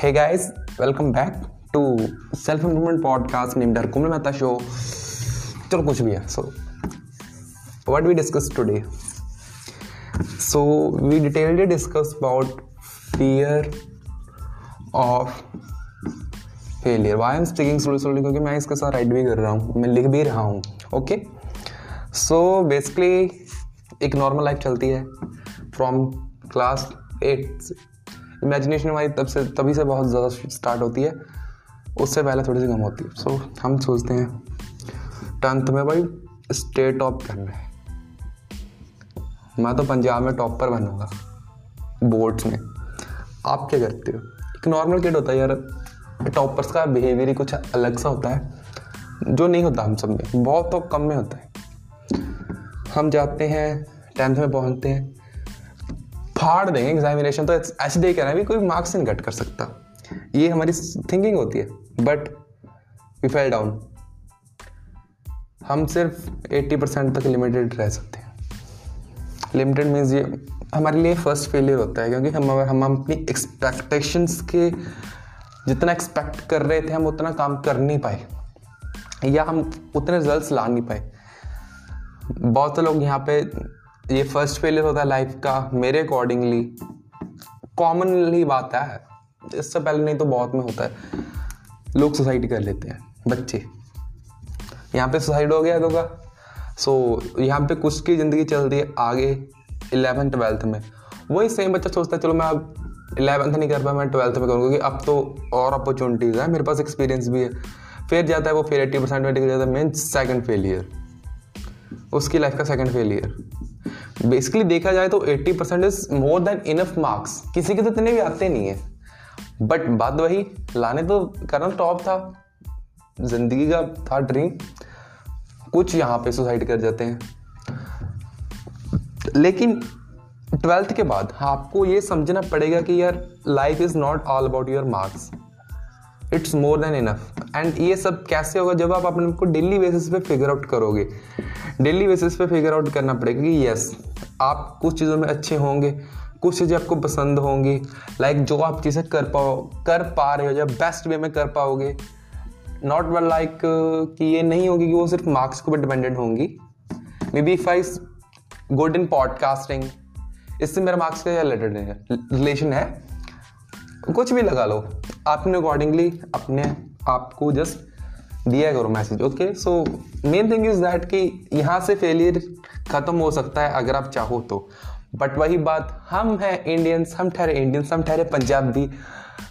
Hey guys welcome back to self improvement podcast named Kunal Mehta show चलो कुछ भी है so what we discuss today so we detailed discuss about fear of failure why am speaking so slowly क्योंकि मैं इसके साथ right भी कर रहा हूँ, मैं लिख भी रहा हूँ ओके सो बेसिकली एक नॉर्मल लाइफ चलती है फ्रॉम क्लास एट इमेजिनेशन हमारी तब से तभी से बहुत ज़्यादा स्टार्ट होती है। उससे पहले थोड़ी सी कम होती है। सो so, हम सोचते हैं। टेंथ में भाई स्टेट टॉप करना है मैं तो पंजाब में टॉप पर बनूँगा। बोर्ड्स में। आप क्या करते हो? एक नॉर्मल किड होता है यार। टॉपर्स का बिहेवियर ही कुछ अलग सा होता है। जो नहीं होता हम सब में। बहुत तो कम में होता है। हम जाते हैं टेंथ में पहुँचते हैं। फाड़ देंगे एग्जामिनेशन तो ऐसे दे कहना भी कोई मार्क्स नहीं कट कर सकता। ये हमारी थिंकिंग होती है बट वी फेल डाउन हम सिर्फ़ 80 परसेंट तक लिमिटेड रह सकते हैं। लिमिटेड मीन्स ये हमारे लिए फ़र्स्ट फेलियर होता है, क्योंकि हम हम अपनी एक्सपेक्टेशंस के जितना एक्सपेक्ट कर रहे थे, हम उतना काम कर नहीं पाए। या हम उतने रिजल्ट्स ला नहीं पाए। बहुत से लोग यहाँ पे ये फ़र्स्ट फेलियर होता है लाइफ का, मेरे अकॉर्डिंगली कॉमनली बात है। इससे पहले नहीं तो बहुत में होता है। लोग सुसाइड कर लेते हैं, बच्चे। यहाँ पे सुसाइड हो गया का। सो यहाँ पे कुछ की ज़िंदगी चलती है आगे इलेवन ट्वेल्थ में। वही सेम बच्चा सोचता है, चलो मैं अब इलेवंथ नहीं कर पाया, मैं ट्वेल्थ में करूँगा। क्योंकि अब तो और अपॉर्चुनिटीज़ है। मेरे पास एक्सपीरियंस भी है। फिर जाता है वो, फिर एट्टी परसेंट में टिक जाता है मीन सेकेंड फेलियर उसकी लाइफ का सेकेंड फेलियर बेसिकली देखा जाए तो eighty percent is more than enough marks किसी के तो इतने भी आते नहीं है। बट बात वही, लाने तो करना टॉप था। ज़िंदगी का था ड्रीम कुछ यहाँ पे सुसाइड कर जाते हैं। लेकिन ट्वेल्थ के बाद आपको ये समझना पड़ेगा कि यार life is not all about your marks it's more than enough and ये सब कैसे होगा जब आप अपने को डेली बेसिस पे फिगर आउट करोगे? डेली बेसिस पे फिगर आउट करना पड़ेगा कि यस आप कुछ चीज़ों में अच्छे होंगे, कुछ चीज़ें आपको पसंद होंगी लाइक like जो आप चीज़ें कर पाओ, कर पा रहे हो जब बेस्ट वे में कर पाओगे। नॉट वन लाइक कि ये नहीं होगी कि वो सिर्फ़ मार्क्स के ऊपर डिपेंडेंट होंगी। Maybe I good in podcasting इससे मेरा मार्क्स का रिलेटेड है रिलेशन है। कुछ भी लगा लो। अपने अकॉर्डिंगली अपने आप को जस्ट दिया करो message okay so main thing is that कि यहाँ से फेलियर खत्म हो सकता है अगर आप चाहो तो। बट वही बात, हम हैं इंडियंस हम ठहरे इंडियंस हम ठहरे पंजाबी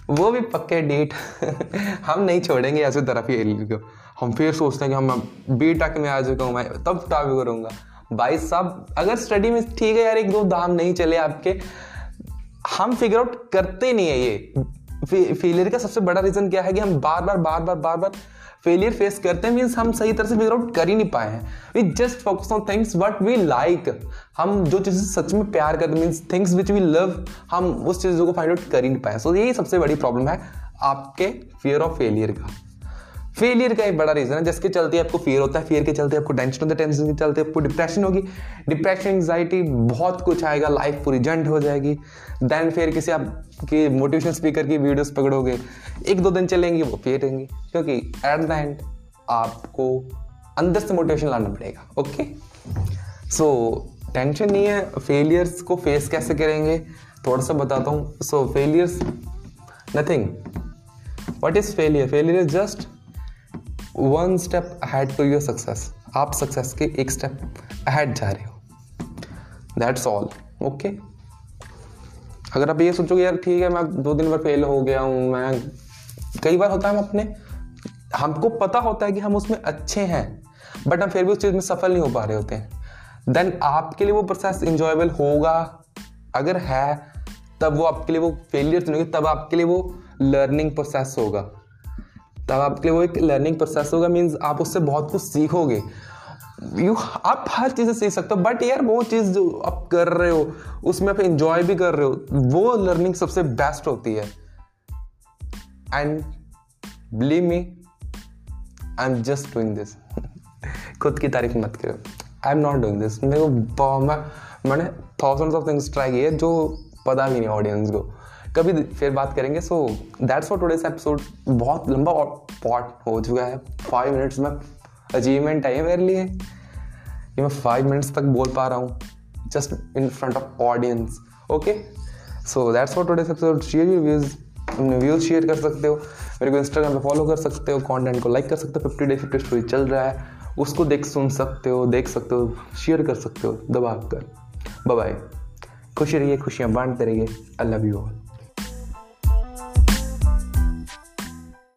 वो भी पक्के डेट हम नहीं छोड़ेंगे ऐसे तरफ़ ही को। हम फिर सोचते हैं कि हम बी टक में आ चुका हूँ, मैं तब टाक करूँगा। भाई साहब, अगर स्टडी में ठीक है यार, एक दो दाम नहीं चले आपके, हम फिगर आउट करते नहीं है ये। फेलियर का सबसे बड़ा रीजन क्या है कि हम बार बार बार बार बार बार फेलियर फेस करते हैं मीन्स हम सही तरह से फिगर आउट कर ही नहीं पाए हैं। We just focus on things what we like हम जो चीज़ें सच में प्यार करते हैं means things which we love हम उस चीज़ों को फाइंड आउट कर ही नहीं पाए सो so, यही सबसे बड़ी प्रॉब्लम है आपके फियर ऑफ़ फेलियर का। फेलियर का एक बड़ा रीजन है, जिसके चलते आपको फियर होता है फियर के चलते आपको टेंशन होता है टेंशन के चलते आपको डिप्रेशन होगी। डिप्रेशन एंगजाइटी बहुत कुछ आएगा लाइफ पूरी जंट हो जाएगी। देन फिर किसी आप की मोटिवेशन स्पीकर की वीडियोस पकड़ोगे, एक दो दिन चलेंगी, वो फिर रहेंगी क्योंकि एट द एंड आपको अंदर से मोटिवेशन लाना पड़ेगा ओके सो टेंशन नहीं है फेलियर्स को फेस कैसे करेंगे? थोड़ा सा बताता हूँ। So failures nothing what is failure failure is just one step ahead to your success आप सक्सेस के एक स्टेप अहेड जा रहे हो। दैट्स ऑल ओके अगर आप ये सोचोगे, यार ठीक है, मैं दो दिन भर फेल हो गया हूँ, मैं कई बार होता है हम अपने हमको पता होता है कि हम उसमें अच्छे हैं बट हम फिर भी उस चीज़ में सफल नहीं हो पा रहे होते हैं। देन आपके लिए वो प्रोसेस इंजॉयबल होगा। अगर है, तब वो आपके लिए वो फेलियर चुनेंगे तब आपके लिए वो लर्निंग प्रोसेस होगा। तब आपके लिए वो एक लर्निंग प्रोसेस होगा मीन्स आप उससे बहुत कुछ सीखोगे। यू आप हर चीज़ सीख सकते हो बट यार वो चीज़ जो आप कर रहे हो, उसमें आप इंजॉय भी कर रहे हो, वो लर्निंग सबसे बेस्ट होती है। And believe me I am just doing this खुद की तारीफ़ मत करो। I am not doing this मेरे को मैंने थाउजेंड्स ऑफ़ थिंग्स ट्राई किए जो पता भी नहीं ऑडियंस को। कभी फिर बात करेंगे। So that's for today's episode बहुत लंबा पॉट हो चुका है। फाइव मिनट्स में अचीवमेंट आई है मेरे लिए। कि मैं फाइव मिनट्स तक बोल पा रहा हूँ just in front of audience okay so that's for today's episode share your views views share कर सकते हो। मेरे को इंस्टाग्राम पे फॉलो कर सकते हो कंटेंट को लाइक कर सकते हो। फिफ्टी डे फिफ्टी स्टोरी चल रहा है। उसको देख सुन सकते हो, देख सकते हो शेयर कर सकते हो, दबा कर। बाय खुशी रहिए, खुशियाँ बांटते रहिए। I love you all